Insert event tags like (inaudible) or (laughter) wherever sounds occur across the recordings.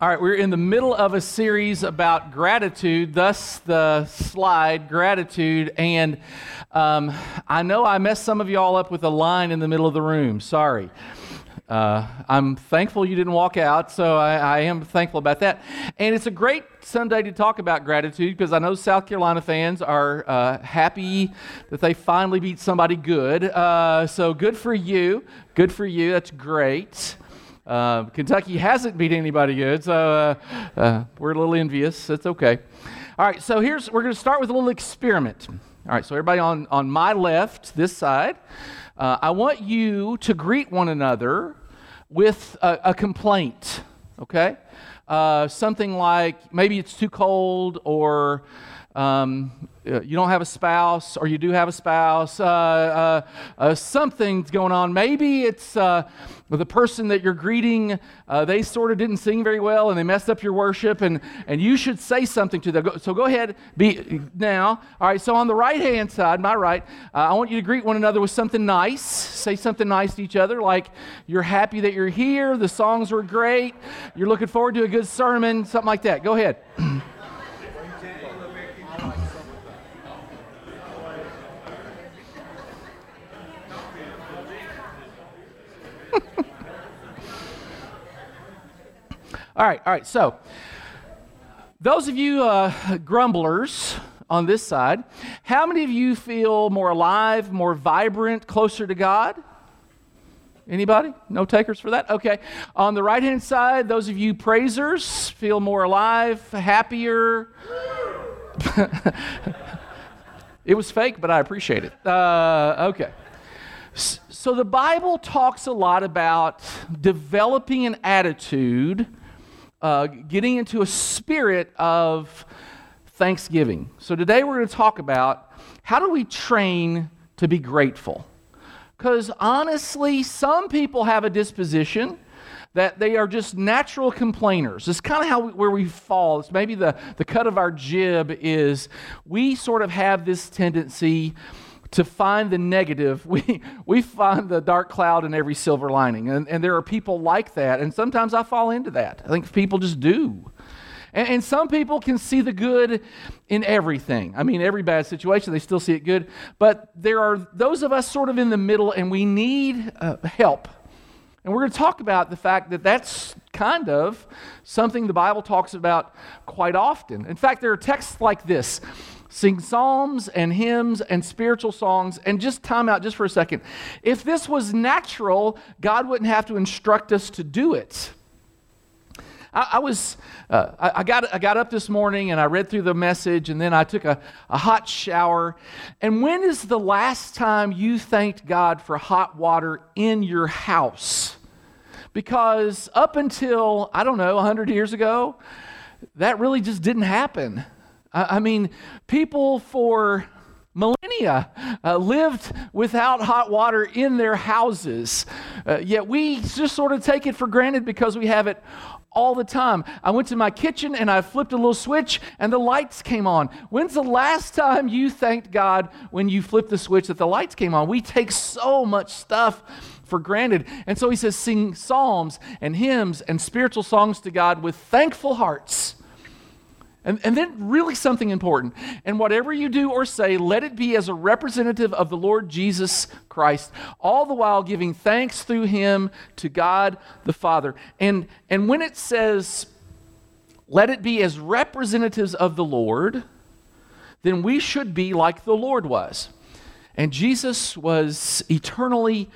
All right, we're in the middle of a series about gratitude, thus the slide, gratitude. And um, I know I messed some of y'all up with a line in the middle of the room. Sorry. Uh, I'm thankful you didn't walk out, so I, I, am thankful about that. And it's a great Sunday to talk about gratitude because I know South Carolina fans are uh, happy that they finally beat somebody good. Uh, so good for you. Good for you. That's great. Uh, Kentucky hasn't beat anybody good, so uh, uh, we're a little envious. That's okay. All right, so here's we're going to start with a little experiment. All right, so everybody on, on my left, this side, uh, I want you to greet one another with a, a complaint, okay? Uh, something like maybe it's too cold or um, you don't have a spouse or you do have a spouse, uh, uh, uh something's going on. Maybe it's uh, the person that you're greeting, uh, they sort of didn't sing very well and they messed up your worship, and, and you should say something to them. So go ahead, be now. All right, so on the right hand side, my right, I want you to greet one another with something nice. Say something nice to each other, like you're happy that you're here, the songs were great, you're looking forward to a good sermon, something like that. Go ahead. (clears throat) all right, all right. So, those of you uh, grumblers on this side, how many of you feel more alive, more vibrant, closer to God? Anybody? No takers for that? Okay. On the right hand side, those of you praisers feel more alive, happier. (laughs) it was fake, but I appreciate it. Uh, okay. So the Bible talks a lot about developing an attitude, uh, getting into a spirit of thanksgiving. So today we're going to talk about how do we train to be grateful? Because honestly, some people have a disposition that they are just natural complainers. It's kind of how we, where we fall. It's maybe the, the cut of our jib is we sort of have this tendency to find the negative, we, we find the dark cloud in every silver lining. And, and there are people like that. And sometimes I fall into that. I think people just do. And, and some people can see the good in everything. I mean, every bad situation, they still see it good. But there are those of us sort of in the middle, and we need uh, help. And we're going to talk about the fact that that's kind of something the Bible talks about quite often. In fact, there are texts like this sing psalms and hymns and spiritual songs. And just time out just for a second. If this was natural, God wouldn't have to instruct us to do it. I, was, uh, I, I, got, I got up this morning and I read through the message and then I took a, a hot shower. And when is the last time you thanked God for hot water in your house? Because up until, I don't know, 100 years ago, that really just didn't happen. I mean, people for millennia uh, lived without hot water in their houses. Uh, yet we just sort of take it for granted because we have it all the time. I went to my kitchen and I flipped a little switch and the lights came on. When's the last time you thanked God when you flipped the switch that the lights came on? We take so much stuff for granted. And so he says, sing psalms and hymns and spiritual songs to God with thankful hearts. And, and then, really, something important. And whatever you do or say, let it be as a representative of the Lord Jesus Christ, all the while giving thanks through him to God the Father. And, and when it says, let it be as representatives of the Lord, then we should be like the Lord was. And Jesus was eternally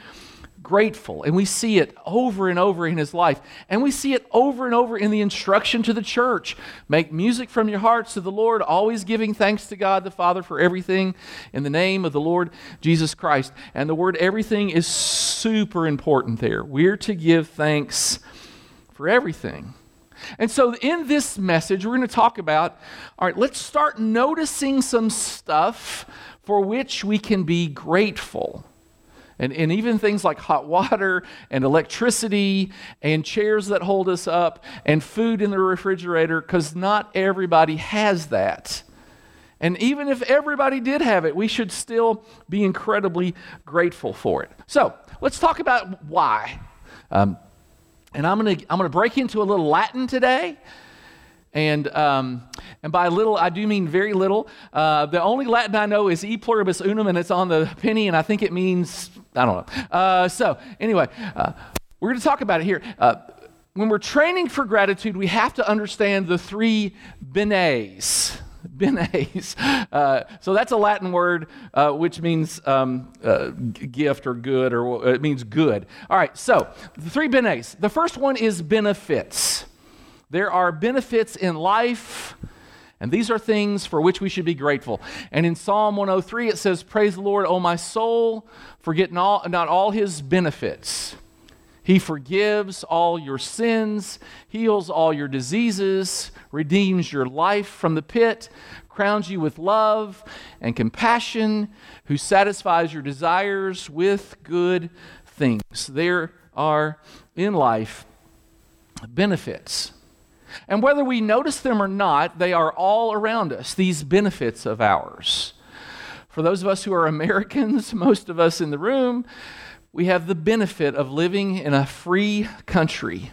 grateful. And we see it over and over in his life. And we see it over and over in the instruction to the church. Make music from your hearts to the Lord, always giving thanks to God the Father for everything in the name of the Lord Jesus Christ. And the word everything is super important there. We're to give thanks for everything. And so, in this message, we're going to talk about all right, let's start noticing some stuff for which we can be grateful. And, and even things like hot water and electricity and chairs that hold us up and food in the refrigerator, because not everybody has that. And even if everybody did have it, we should still be incredibly grateful for it. So let's talk about why. Um, And I'm going to I'm going to break into a little Latin today. And, um, and by little, I do mean very little. Uh, the only Latin I know is e pluribus unum, and it's on the penny, and I think it means, I don't know. Uh, so, anyway, uh, we're going to talk about it here. Uh, when we're training for gratitude, we have to understand the three benes. Benes. Uh, so that's a Latin word uh, which means um, gift or good, or it means good. All right, so the three benes. The first one is benefits. There are benefits in life, and these are things for which we should be grateful. And in Psalm 103, it says, Praise the Lord, O my soul, forget not, not all his benefits. He forgives all your sins, heals all your diseases, redeems your life from the pit, crowns you with love and compassion, who satisfies your desires with good things. There are in life benefits. And whether we notice them or not, they are all around us, these benefits of ours. For those of us who are Americans, (laughs) most of us in the room, we have the benefit of living in a free country.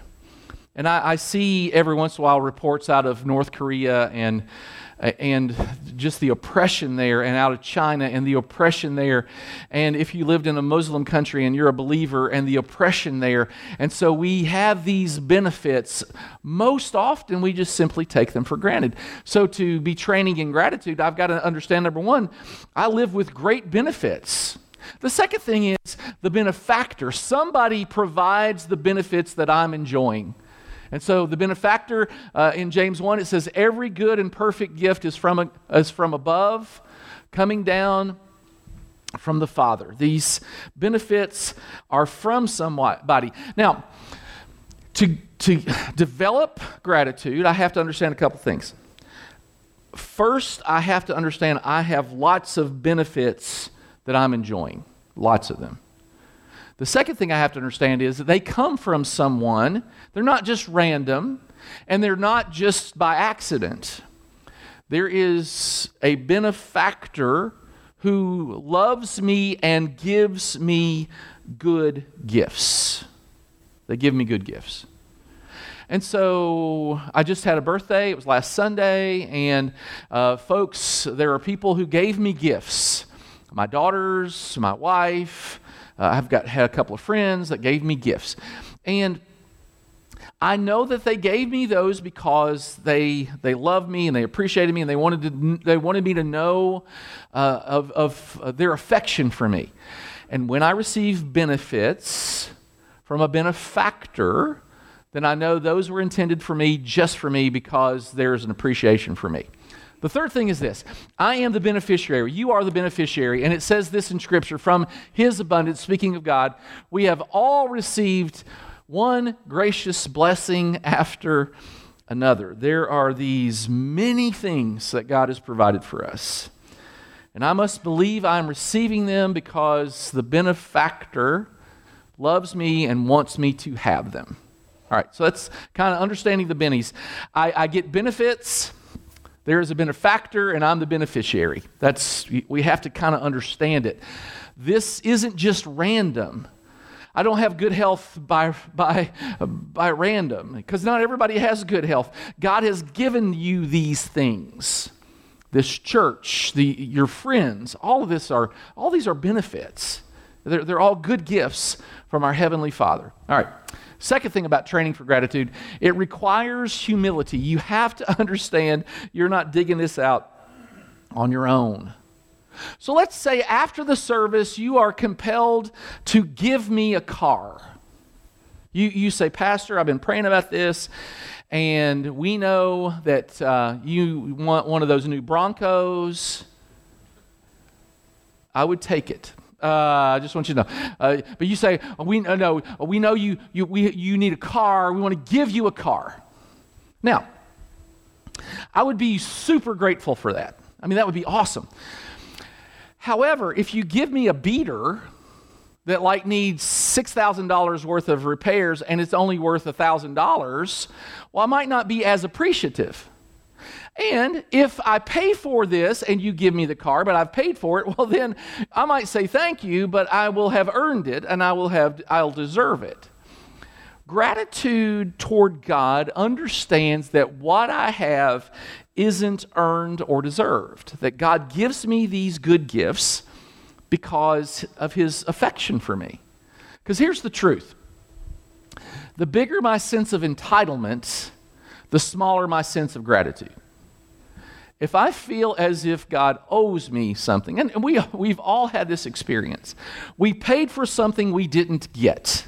And I, I see every once in a while reports out of North Korea and and just the oppression there, and out of China and the oppression there. And if you lived in a Muslim country and you're a believer, and the oppression there. And so we have these benefits. Most often, we just simply take them for granted. So to be training in gratitude, I've got to understand number one, I live with great benefits. The second thing is the benefactor. Somebody provides the benefits that I'm enjoying. And so the benefactor uh, in James 1, it says, Every good and perfect gift is from, a, is from above, coming down from the Father. These benefits are from somebody. Now, to, to develop gratitude, I have to understand a couple things. First, I have to understand I have lots of benefits that I'm enjoying, lots of them. The second thing I have to understand is that they come from someone. They're not just random, and they're not just by accident. There is a benefactor who loves me and gives me good gifts. They give me good gifts. And so I just had a birthday. It was last Sunday. And uh, folks, there are people who gave me gifts my daughters, my wife, uh, I've got had a couple of friends that gave me gifts. And I know that they gave me those because they they loved me and they appreciated me and they wanted to they wanted me to know uh, of, of uh, their affection for me. And when I receive benefits from a benefactor, then I know those were intended for me just for me because there's an appreciation for me. The third thing is this I am the beneficiary. You are the beneficiary. And it says this in Scripture from His abundance, speaking of God, we have all received one gracious blessing after another. There are these many things that God has provided for us. And I must believe I'm receiving them because the benefactor loves me and wants me to have them. All right, so that's kind of understanding the bennies. I, I get benefits there is a benefactor, and I'm the beneficiary. That's, we have to kind of understand it. This isn't just random. I don't have good health by, by, by random, because not everybody has good health. God has given you these things. This church, the, your friends, all of this are, all these are benefits. They're, they're all good gifts from our Heavenly Father. All right. Second thing about training for gratitude, it requires humility. You have to understand you're not digging this out on your own. So let's say after the service, you are compelled to give me a car. You, you say, Pastor, I've been praying about this, and we know that uh, you want one of those new Broncos. I would take it. Uh, I just want you to know. Uh, but you say, oh, we uh, know, we know you, you, we, you need a car. We want to give you a car. Now, I would be super grateful for that. I mean, that would be awesome. However, if you give me a beater that like needs $6,000 worth of repairs and it's only worth $1,000, well, I might not be as appreciative. And if I pay for this and you give me the car, but I've paid for it, (laughs) well, then I might say thank you, but I will have earned it and I will have, I'll deserve it. gratitude toward God understands that what I have isn't earned or deserved, that God gives me these good gifts because of his affection for me. Because here's the truth the bigger my sense of entitlement, the smaller my sense of gratitude. If I feel as if God owes me something, and we, we've all had this experience, we paid for something we didn't get.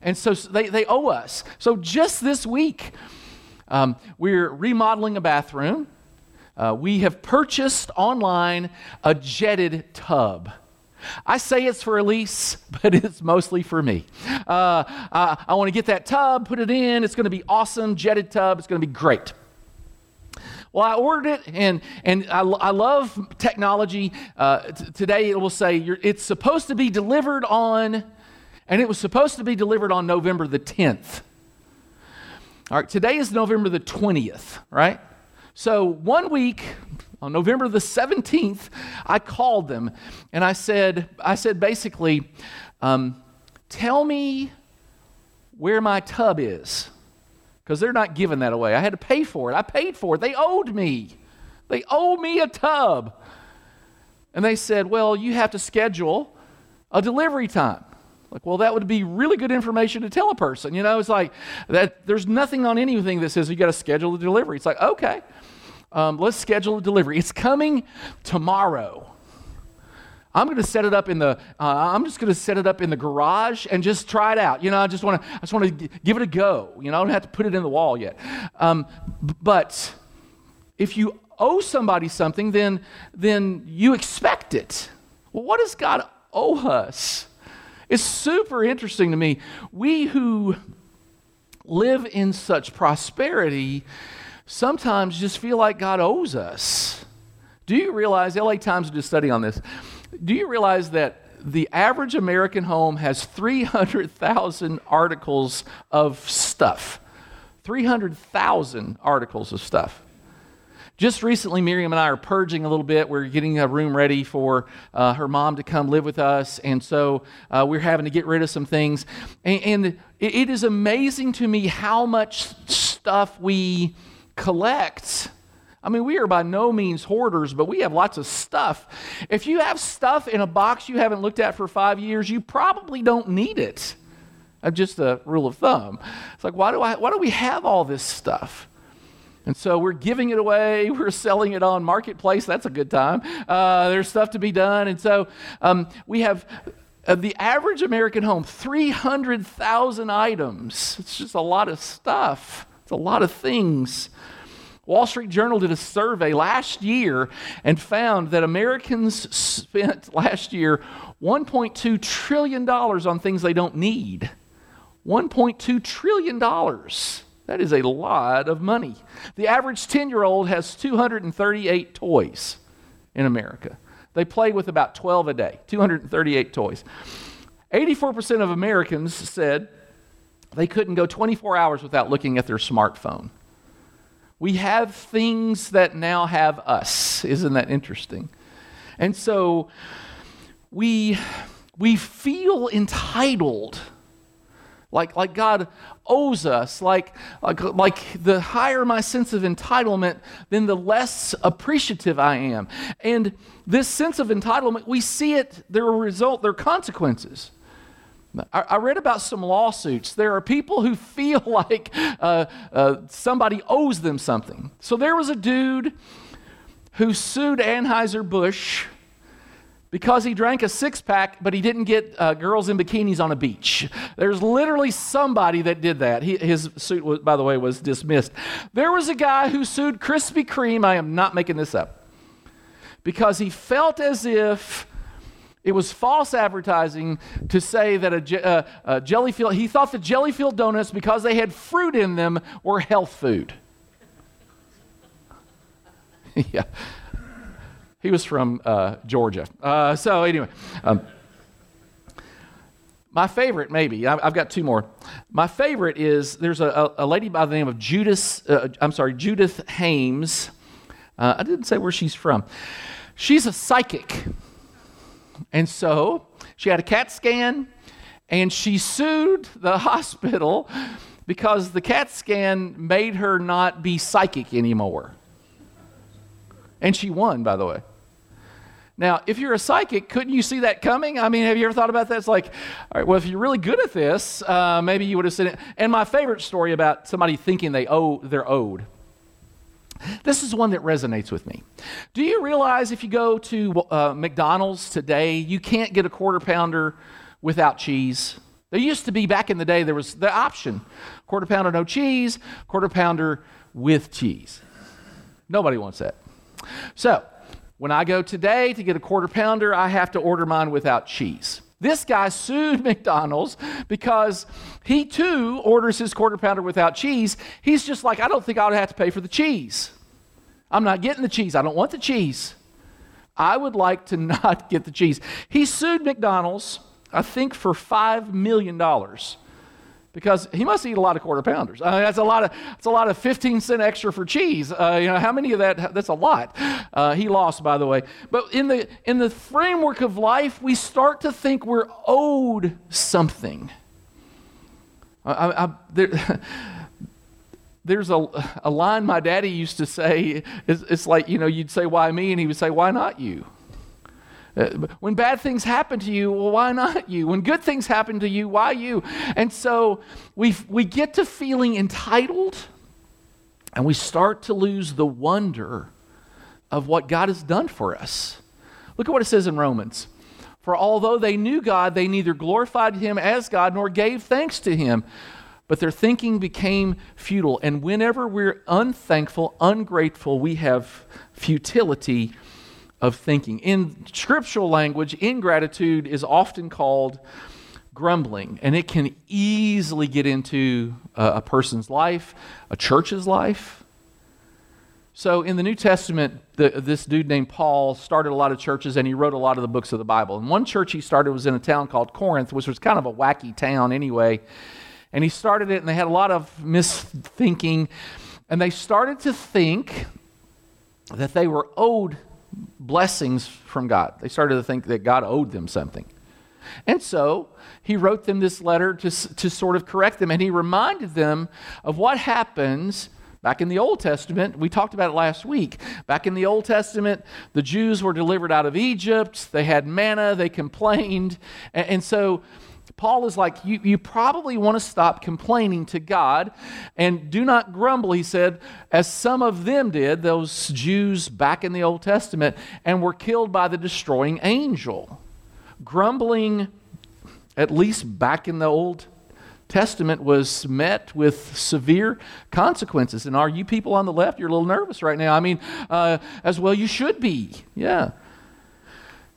And so they, they owe us. So just this week, um, we're remodeling a bathroom. Uh, we have purchased online a jetted tub. I say it's for Elise, (laughs) but it's mostly for me. Uh, I, I want to get that tub, put it in. It's going to be awesome, jetted tub. It's going to be great. Well, I ordered it, and, and I, I love technology. Uh, t- today it will say it's supposed to be delivered on, and it was supposed to be delivered on November the 10th. All right, today is November the 20th, right? So one week, on November the 17th, I called them and I said, I said basically, um, tell me where my tub is because they're not giving that away. I had to pay for it. I paid for it. They owed me. They owe me a tub. And they said, Well, you have to schedule a delivery time. Like, well, that would be really good information to tell a person. You know, it's like that there's nothing on anything that says you got to schedule a delivery. It's like, okay, um, let's schedule a delivery. It's coming tomorrow. I'm going to set it up in the. Uh, I'm just going to set it up in the garage and just try it out. You know, I just want to. I just want to give it a go. You know, I don't have to put it in the wall yet. Um, but if you owe somebody something, then then you expect it. Well, what does God owe us? It's super interesting to me. We who live in such prosperity sometimes just feel like God owes us. Do you realize? LA Times did a study on this do you realize that the average American home has 300,000 articles of stuff? 300,000 articles of stuff. Just recently, Miriam and I are purging a little bit. We're getting a room ready for uh, her mom to come live with us. And so uh, we're having to get rid of some things. And, and it, it is amazing to me how much stuff we collect I mean, we are by no means hoarders, but we have lots of stuff. If you have stuff in a box you haven't looked at for five years, you probably don't need it. That's just a rule of thumb. It's like, why do, I, why do we have all this stuff? And so we're giving it away. (laughs) We're selling it on Marketplace. That's a good time. Uh, there's stuff to be done. And so um, we have uh, the average American home 300,000 items. It's just a lot of stuff, it's a lot of things. Wall Street Journal did a survey last year and found that Americans spent (laughs) last year $1.2 trillion on things they don't need. $1.2 trillion. That is a lot of money. The average 10 year old has 238 toys in America. They play with about 12 a day, 238 toys. 84% of Americans said they couldn't go 24 hours without looking at their smartphone. We have things that now have us. Isn't that interesting? And so we, we feel entitled. Like, like God owes us, like, like, like the higher my sense of entitlement, then the less appreciative I am. And this sense of entitlement, we see it, there result, there are consequences. I, read about some lawsuits. There are people who feel (laughs) like uh, uh, somebody owes them something. So there was a dude who sued Anheuser-Busch because he drank a six pack, but he didn't get uh, girls in bikinis on a beach. There's literally somebody that did that. He, his suit, was, by the way, was dismissed. There was a guy who sued Krispy Kreme. I am not making this up. Because he felt as if it was false advertising to say that a, uh, a Jellyfield, he thought the Jellyfield donuts, because they had fruit in them, were health food. (laughs) yeah. He was from uh, Georgia. Uh, so, anyway. Um, my favorite, maybe, I've got two more. My favorite is there's a, a lady by the name of Judith, uh, I'm sorry, Judith Haimes. Uh, I didn't say where she's from. She's a psychic. And so she had a CAT scan, and she sued the (laughs) hospital because the CAT scan made her not be psychic anymore. And she won, by the way. Now, if you're a psychic, couldn't you see that coming? I mean, have you ever thought about that? It's like, all right, well, if you're really good at this, uh, maybe you would have seen it. And my favorite story about somebody thinking they owe, they're owed. This is one that resonates with me. Do you realize if you go to uh, McDonald's today, you can't get a quarter pounder without cheese? There used to be back in the day, there was the option quarter pounder no cheese, quarter pounder with cheese. Nobody wants that. So, when I go today to get a quarter pounder, I have to order mine without cheese. This guy sued (laughs) McDonald's because he too orders his quarter pounder without cheese. He's just like, I don't think I would have to pay for the cheese. I'm not getting the cheese. I don't want the cheese. I would like to (laughs) not get the cheese. He sued McDonald's, I think, for $5 million because he must eat a lot of quarter pounders. Uh, that's a lot of that's a lot of 15 cent extra for cheese. Uh, you know how many of that? That's a lot. Uh, he lost, by the way. But in the in the framework of life, we start to think we're owed something. I, I, there, (laughs) there's a, a line my daddy used to say. It's, it's like you know you'd say why me, and he would say why not you. Uh, when bad things happen to you, well, why not you? When good things happen to you, why you? And so we we get to feeling entitled and we start to lose the wonder of what God has done for us. Look at what it says in Romans. For although they knew God, they neither glorified him as God nor gave thanks to him, but their thinking became futile. And whenever we're unthankful, ungrateful, we have futility of thinking. In scriptural language, ingratitude is often called grumbling, and it can easily get into a, a person's life, a church's life. So, in the New Testament, the, this dude named Paul started a lot of churches and he wrote a lot of the books of the Bible. And one church he started was in a town called Corinth, which was kind of a wacky town anyway. And he started it, and they had a lot of misthinking. And they started to think that they were owed blessings from God. They started to think that God owed them something. And so he wrote them this letter to, to sort of correct them, and he reminded them of what happens back in the Old Testament. We talked about it last week. Back in the Old Testament, the Jews were delivered out of Egypt, they had manna, they complained. And, and so Paul is like, you, you probably want to stop complaining to God and do not grumble, he said, as some of them did, those Jews back in the Old Testament, and were killed by the destroying angel. Grumbling, at least back in the Old Testament, was met with severe consequences. And are you people on the left? You're a little nervous right now. I mean, uh, as well, you should be. Yeah.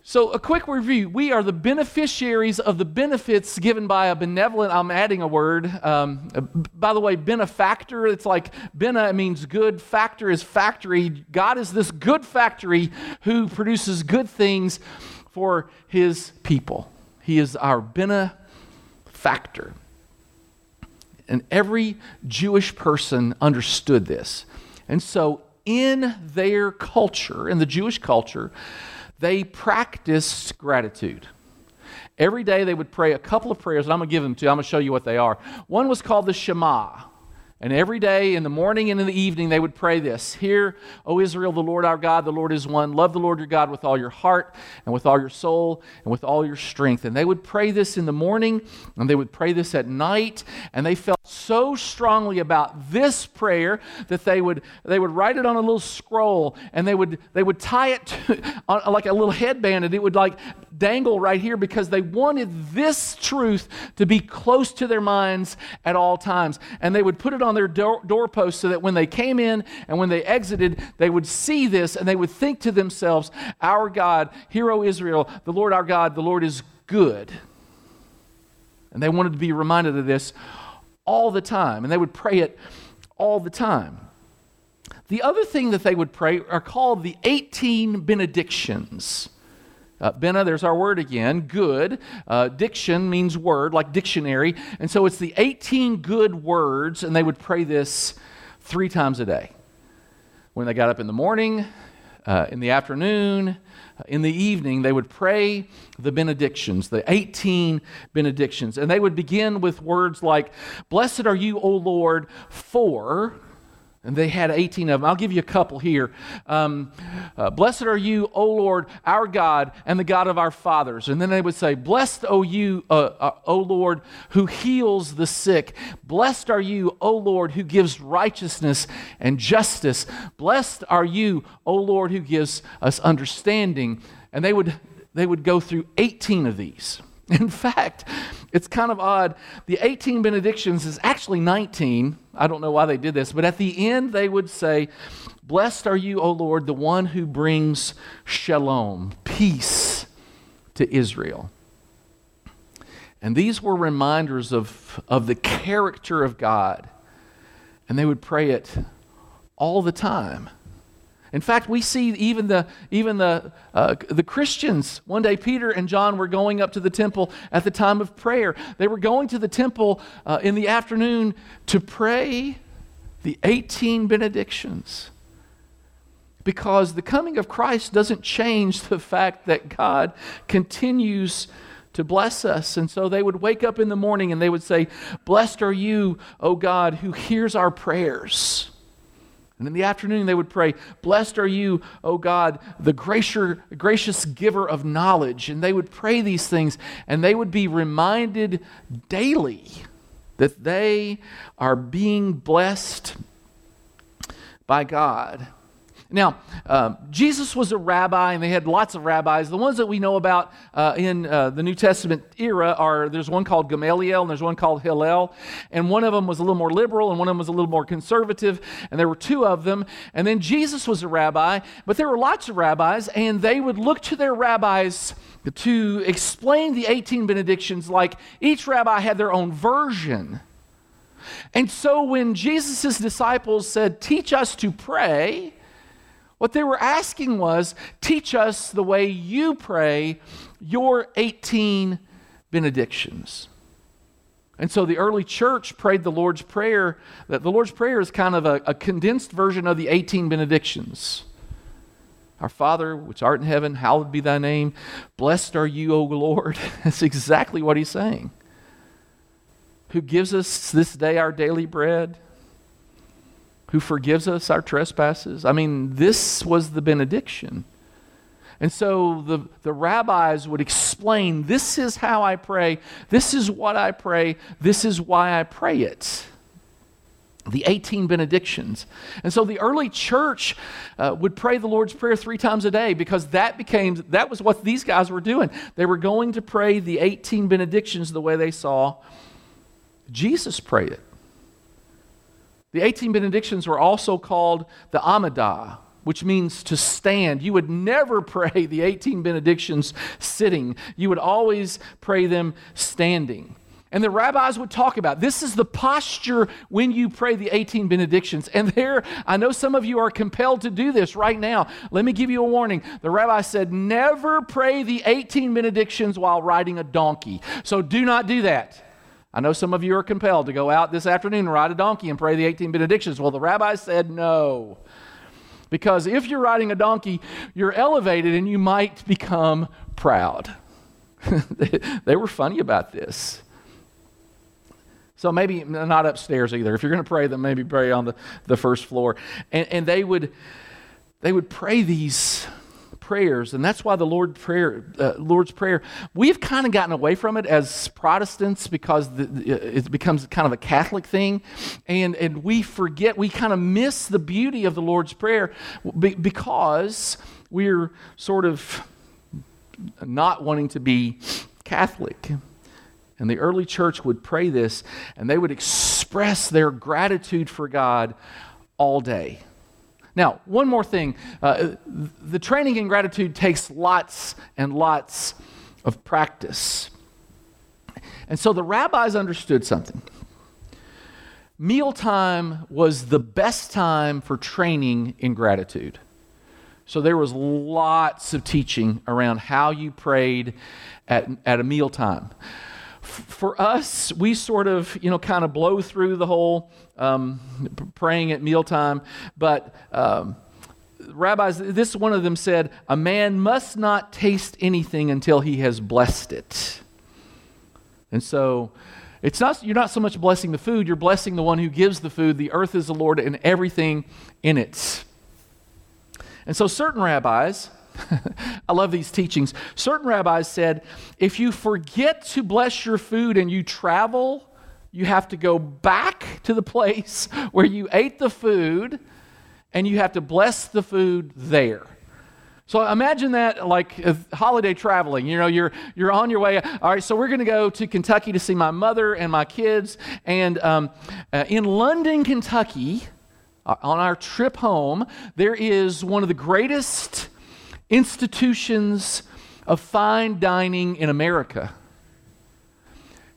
So, a quick review. We are the beneficiaries of the benefits given by a benevolent, I'm adding a word. Um, by the way, benefactor, it's like bene means good, factor is factory. God is this good factory who produces good things for his people. He is our benefactor. And every Jewish person understood this. And so, in their culture, in the Jewish culture, they practiced gratitude. Every day they would pray a couple of prayers, and I'm going to give them to you. I'm going to show you what they are. One was called the Shema. And every day, in the morning and in the evening, they would pray this Hear, O Israel, the Lord our God, the Lord is one. Love the Lord your God with all your heart, and with all your soul, and with all your strength. And they would pray this in the morning, and they would pray this at night. And they felt so strongly about this prayer that they would, they would write it on a little scroll, and they would, they would tie it to, (laughs) on, like a little headband, and it would like dangle right here because they wanted this truth to be close to their minds at all times. And they would put it on their door, doorpost so that when they came in and when they exited, they would see this and they would think to themselves, Our God, hero Israel, the Lord our God, the Lord is good. And they wanted to be reminded of this all the time. And they would pray it all the time. The other thing that they would pray are called the 18 benedictions. Uh, there's our word again, good. Uh, diction means word, like dictionary. And so it's the 18 good words, and they would pray this three times a day. When they got up in the morning, uh, in the afternoon, in the evening, they would pray the benedictions, the 18 benedictions. And they would begin with words like, Blessed are you, O Lord, for. And they had 18 of them. I'll give you a couple here. Um, uh, Blessed are you, O Lord, our God, and the God of our fathers. And then they would say, Blessed, O you, uh, uh, O Lord, who heals the sick. Blessed are you, O Lord, who gives righteousness and justice. Blessed are you, O Lord, who gives us understanding. And they would, they would go through 18 of these. (laughs) In fact, it's kind of odd. The 18 benedictions is actually 19. I don't know why they did this, but at the end they would say, Blessed are you, O Lord, the one who brings shalom, peace to Israel. And these were reminders of, of the character of God. And they would pray it all the time. In fact, we see even the, even the, uh, the Christians. One day, Peter and John were going up to the temple at the time of prayer. They were going to the temple uh, in the afternoon to pray the 18 benedictions. Because the coming of Christ doesn't change the fact that God continues to bless us. And so they would wake up in the morning and they would say, Blessed are you, O God, who hears our prayers. And in the afternoon, they would pray, Blessed are you, O God, the gracious giver of knowledge. And they would pray these things, and they would be reminded daily that they are being blessed by God. Now, uh, Jesus was a rabbi, and they had lots of rabbis. The ones that we know about uh, in uh, the New Testament era are there's one called Gamaliel, and there's one called Hillel. And one of them was a little more liberal, and one of them was a little more conservative. And there were two of them. And then Jesus was a rabbi, but there were lots of rabbis, and they would look to their rabbis to explain the 18 benedictions like each rabbi had their own version. And so when Jesus' disciples said, Teach us to pray, what they were asking was, teach us the way you pray your 18 benedictions. And so the early church prayed the Lord's Prayer. That the Lord's Prayer is kind of a, a condensed version of the 18 benedictions. Our Father, which art in heaven, hallowed be thy name. Blessed are you, O Lord. (laughs) That's exactly what he's saying. Who gives us this day our daily bread who forgives us our trespasses. I mean, this was the benediction. And so the, the rabbis would explain this is how I pray, this is what I pray, this is why I pray it. The 18 benedictions. And so the early church uh, would pray the Lord's Prayer three times a day because that became, that was what these guys were doing. They were going to pray the 18 benedictions the way they saw Jesus pray it. The 18 benedictions were also called the Amidah, which means to stand. You would never (laughs) pray the 18 benedictions sitting, you would always pray them standing. And the rabbis would talk about this is the posture when you pray the 18 benedictions. And there, I know some of you are compelled to do this right now. Let me give you a warning. The rabbi said, never pray the 18 benedictions while riding a donkey. So do not do that. I know some of you are compelled to go out this afternoon and ride a donkey and pray the 18 benedictions. Well, the rabbi said no. Because if you're riding a donkey, you're elevated and you might become proud. (laughs) they were funny about this. So maybe not upstairs either. If you're going to pray, then maybe pray on the, the first floor. And, and they would they would pray these prayers, and that's why the Lord prayer, uh, Lord's Prayer, we've kind of gotten away from it as Protestants because the, it becomes kind of a Catholic thing, and, and we forget, we kind of miss the beauty of the Lord's Prayer because we're sort of not wanting to be Catholic. And the early church would pray this, and they would express their gratitude for God all day. Now, one more thing uh, the training in gratitude takes lots and lots of practice. And so the rabbis understood something. Mealtime was the best time for training in gratitude. So there was lots of teaching around how you prayed at, at a mealtime for us, we sort of, you know, kind of blow through the whole um, praying at mealtime. But um, rabbis, this one of them said, a man must not taste anything until he has blessed it. And so it's not, you're not so much blessing the food, you're blessing the one who gives the food. The earth is the Lord and everything in it. And so certain rabbis, (laughs) I love these teachings. Certain rabbis said if you forget to bless your food and you travel, you have to go back to the place (laughs) where you ate the food and you have to bless the food there. So imagine that like holiday traveling. You know, you're you're on your way. All right, so we're going to go to Kentucky to see my mother and my kids. And um, uh, in London, Kentucky, uh, on our trip home, there is one of the greatest institutions of fine dining in America.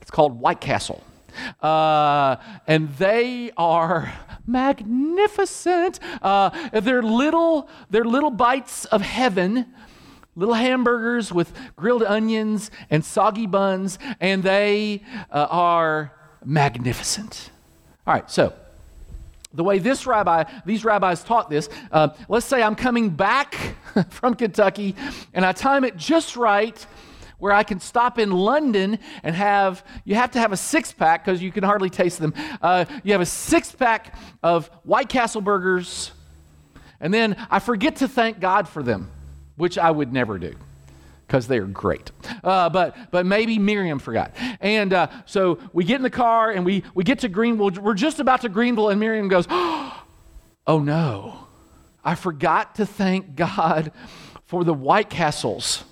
It's called White Castle. Uh, and they are magnificent. Uh, they're little, they're little bites of heaven, little hamburgers with grilled onions and soggy buns, and they uh, are magnificent. All right, so the way this rabbi, these rabbis taught this, uh, let's say I'm coming back (laughs) from Kentucky and I time it just right where I can stop in London and have, you have to have a six pack because you can hardly taste them. Uh, you have a six pack of White Castle burgers, and then I forget to thank God for them, which I would never do because they're great. Uh, but, but maybe Miriam forgot. And uh, so we get in the car and we, we get to Greenville. We're just about to Greenville, and Miriam goes, (gasps) Oh no, I forgot to thank God for the White Castles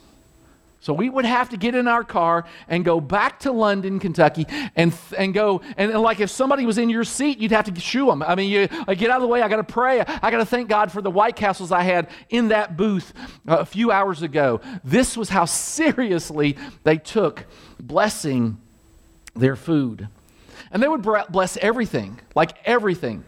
so we would have to get in our car and go back to London, Kentucky, and, and go, and, and like if somebody was in your seat, you'd have to shoo them. I mean, you like, get out of the way. I got to pray. I got to thank God for the White Castles I had in that booth uh, a few hours ago. This was how seriously they took blessing their food. And they would bless everything, like everything.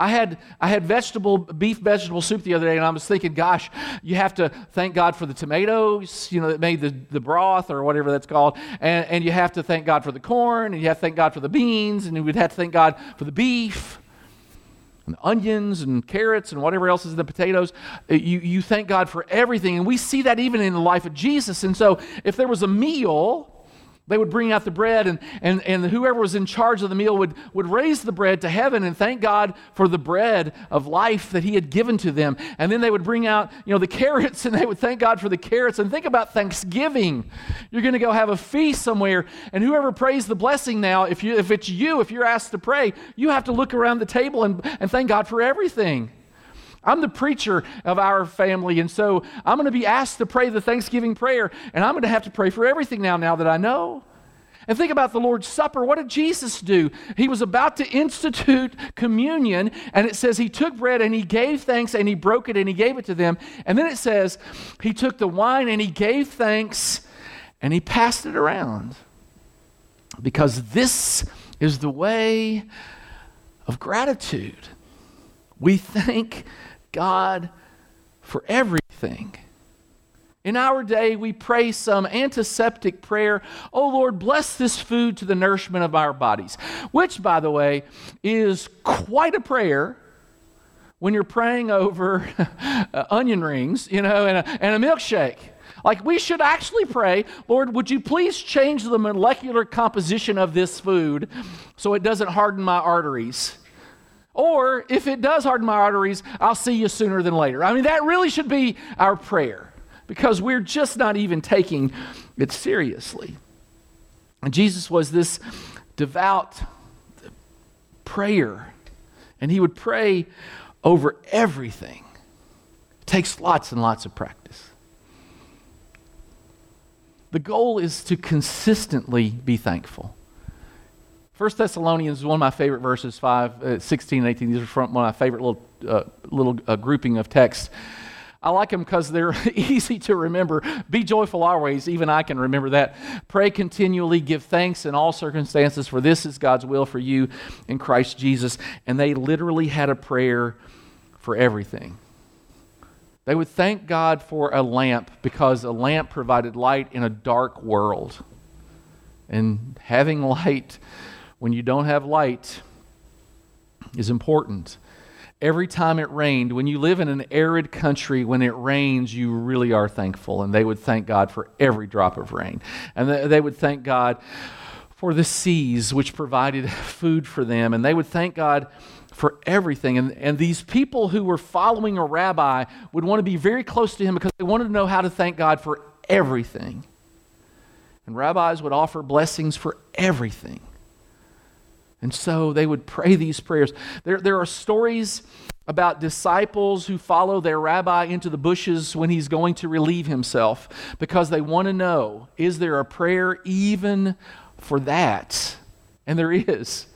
I had, I had vegetable, beef vegetable soup the other day, and I was thinking, gosh, you have to thank God for the tomatoes, you know, that made the, the broth or whatever that's called. And, and you have to thank God for the corn, and you have to thank God for the beans, and you would have to thank God for the beef and the onions and carrots and whatever else is in the potatoes. Uh, you, you thank God for everything. And we see that even in the life of Jesus. And so if there was a meal, they would bring out the bread, and, and, and whoever was in charge of the meal would, would raise the bread to heaven and thank God for the bread of life that He had given to them. And then they would bring out, you know, the (laughs) carrots, and they would thank God for the carrots. And think about Thanksgiving. You're going to go have a feast somewhere, and whoever prays the blessing now, if, you, if it's you, if you're asked to pray, you have to look around the table and, and thank God for everything. I'm the preacher of our family, and so I'm going to be asked to pray the Thanksgiving prayer, and I'm going to have to pray for everything now, now that I know. And think about the Lord's Supper. What did Jesus do? He was about to institute communion, and it says he took bread and he gave thanks and he broke it and he gave it to them. And then it says he took the wine and he gave thanks and he passed it around. Because this is the way of gratitude. We thank God for everything. In our day, we pray some antiseptic prayer, Oh Lord, bless this food to the nourishment of our bodies, which, by the way, is quite a prayer when you're praying over (laughs) uh, onion rings, you know, and a, and a milkshake. Like we should actually pray, Lord, would you please change the molecular composition of this food so it doesn't harden my arteries? Or if it does harden my arteries, I'll see you sooner than later. I mean, that really should be our prayer because we're just not even taking it seriously. And Jesus was this devout prayer, and he would pray over everything. It takes lots and lots of practice. The goal is to consistently be thankful. 1 Thessalonians is one of my favorite verses, 5, uh, 16 and 18. These are from one of my favorite little, uh, little uh, grouping of texts. I like them because they're (laughs) easy to remember. Be joyful always, even I can remember that. Pray continually, give thanks in all circumstances, for this is God's will for you in Christ Jesus. And they literally had a prayer for everything. They would thank God for a lamp because a lamp provided light in a dark world. And having light when you don't have light is important. every time it rained, when you live in an arid country, when it rains, you really are thankful. And they would thank God for every drop of rain. And they would thank God for the seas, which provided food for them. And they would thank God for everything. And, and these people who were following a rabbi would want to be very close to him because they wanted to know how to thank God for everything. And rabbis would offer blessings for everything. And so they would pray these prayers. There, there are stories about disciples who follow their rabbi into the bushes when he's going to relieve himself because they want to know is there a prayer even for that? And there is.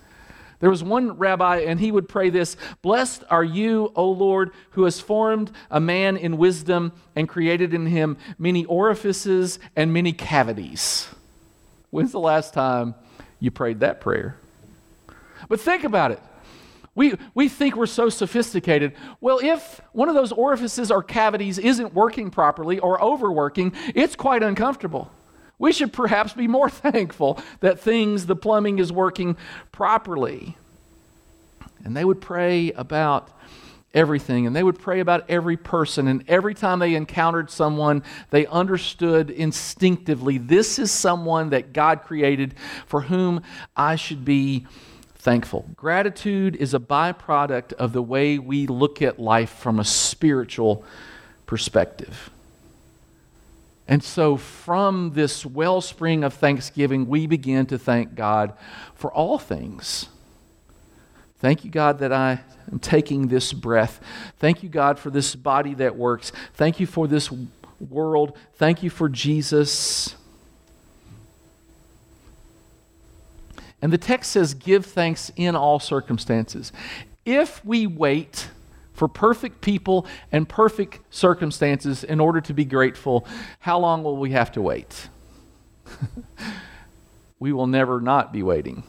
There was one rabbi, and he would pray this Blessed are you, O Lord, who has formed a man in wisdom and created in him many orifices and many cavities. When's the last time you prayed that prayer? But think about it. We, we think we're so sophisticated. Well, if one of those orifices or cavities isn't working properly or overworking, it's quite uncomfortable. We should perhaps be more (laughs) thankful that things, the plumbing is working properly. And they would pray about everything, and they would pray about every person. And every time they encountered someone, they understood instinctively this is someone that God created for whom I should be thankful. Gratitude is a byproduct of the way we look at life from a spiritual perspective. And so, from this wellspring of thanksgiving, we begin to thank God for all things. Thank you, God, that I am taking this breath. Thank you, God, for this body that works. Thank you for this world. Thank you for Jesus. And the text says, Give thanks in all circumstances. If we wait for perfect people and perfect circumstances in order to be grateful, how long will we have to wait? (laughs) we will never not be waiting.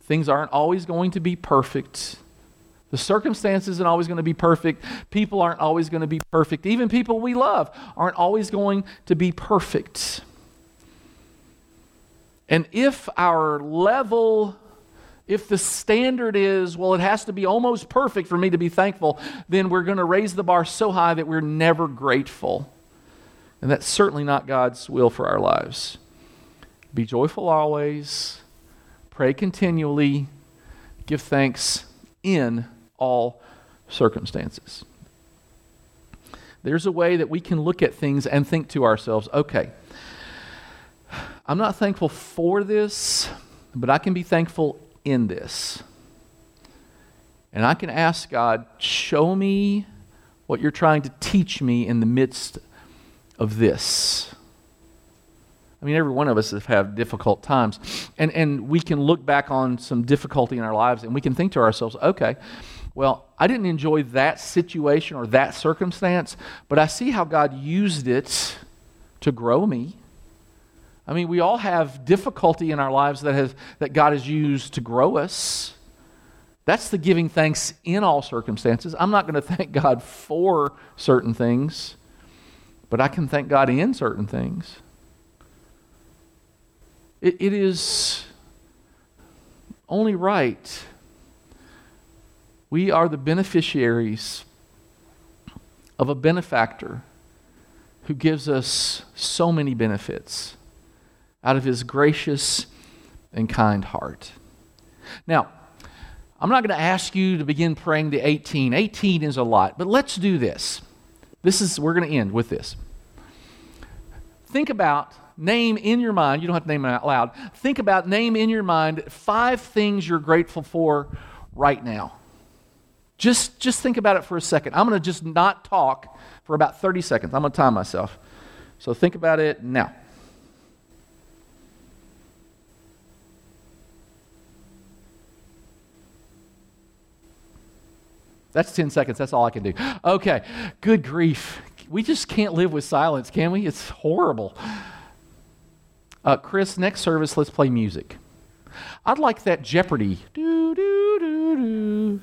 Things aren't always going to be perfect. The circumstances aren't always going to be perfect. People aren't always going to be perfect. Even people we love aren't always going to be perfect. And if our level, if the standard is, well, it has to be almost perfect for me to be thankful, then we're going to raise the bar so high that we're never grateful. And that's certainly not God's will for our lives. Be joyful always, pray continually, give thanks in all circumstances. There's a way that we can look at things and think to ourselves, okay, I'm not thankful for this, but I can be thankful in this. And I can ask God, show me what you're trying to teach me in the midst of this. I mean, every one of us have had difficult times. And, and we can look back on some difficulty in our lives and we can think to ourselves, okay, well, I didn't enjoy that situation or that circumstance, but I see how God used it to grow me. I mean, we all have difficulty in our lives that, has, that God has used to grow us. That's the giving thanks in all circumstances. I'm not going (laughs) to thank God for certain things, but I can thank God in certain things. it, it is only right. We are the beneficiaries of a benefactor who gives us so many benefits out of his gracious and kind heart. Now, I'm not going to ask you to begin praying the 18. 18 is a lot, but let's do this. This is we're going to end with this. Think about name in your mind, you don't have to name it out loud. Think about name in your mind five things you're grateful for right now. Just just think about it for a second. I'm going to just not talk for about 30 seconds. I'm going to time myself. So think about it now. That's 10 seconds. That's all I can do. (gasps) Okay, good grief. We just can't live with silence, can we? It's horrible. Uh, Chris, next service, let's play music. I'd like that Jeopardy. Do, do, do, do.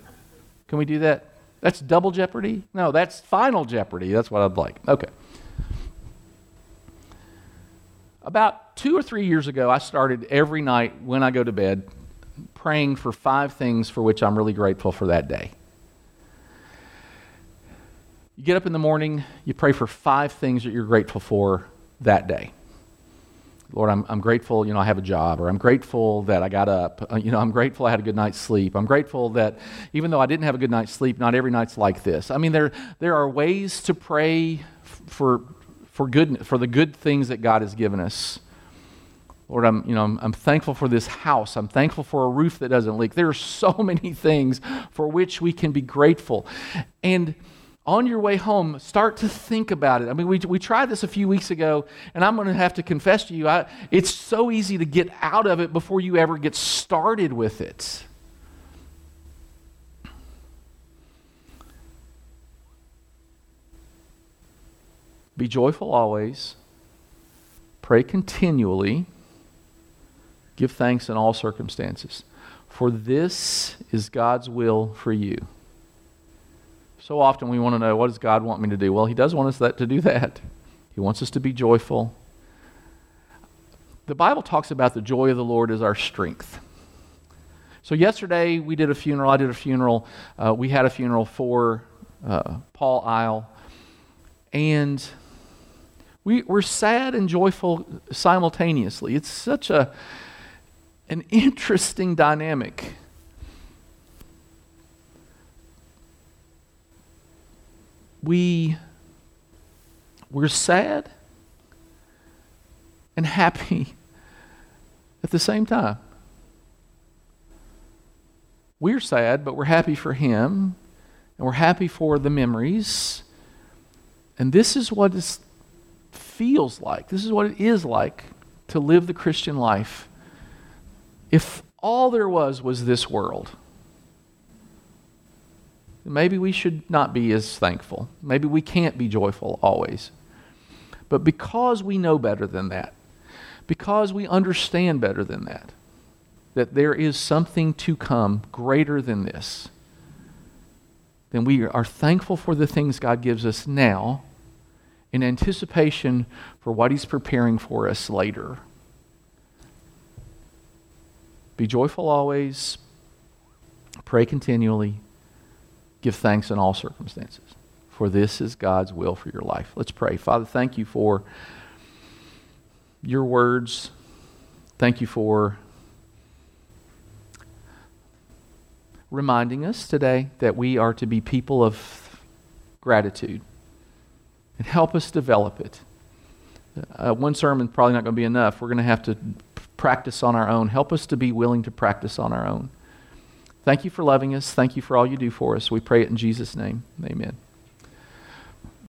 Can we do that? That's double Jeopardy? No, that's final Jeopardy. That's what I'd like. Okay. About two or three years ago, I started every night when I go to bed praying for five things for which I'm really grateful for that day. You get up in the morning, you pray for five things that you're grateful for that day. Lord, I'm, I'm grateful, you know, I have a job, or I'm grateful that I got up. Uh, you know, I'm grateful I had a good night's sleep. I'm grateful that even though I didn't have a good night's sleep, not every night's like this. I mean, there, there are ways to pray for, for, good, for the good things that God has given us. Lord, I'm, you know, I'm, I'm thankful for this house. I'm thankful for a roof that doesn't leak. There are so (laughs) many things for which we can be grateful. And on your way home, start to think about it. I mean, we, we tried this a few weeks ago, and I'm going to have to confess to you, I, it's so easy to get out of it before you ever get started with it. Be joyful always, pray continually, give thanks in all circumstances, for this is God's will for you. So often we want to know, what does God want me to do? Well, He does want us that, to do that. He wants us to be joyful. The Bible talks about the joy of the Lord as our strength. So, yesterday we did a funeral. I did a funeral. Uh, we had a funeral for uh, Paul Isle. And we, we're sad and joyful simultaneously. It's such a, an interesting dynamic. We we're sad and happy (laughs) at the same time. We're sad, but we're happy for him, and we're happy for the memories. And this is what it feels like. This is what it is like to live the Christian life. If all there was was this world, maybe we should not be as thankful. Maybe we can't be joyful always. But because we know better than that, because we understand better than that, that there is something to come greater than this, then we are thankful for the things God gives us now in anticipation for what He's preparing for us later. Be joyful always, pray continually Give thanks in all circumstances, for this is God's will for your life. Let's pray. Father, thank you for your words. Thank you for reminding us today that we are to be people of gratitude and help us develop it. Uh, one sermon is probably not going to be enough. We're going to have to practice on our own. Help us to be willing to practice on our own. Thank you for loving us. Thank you for all you do for us. We pray it in Jesus' name. Amen.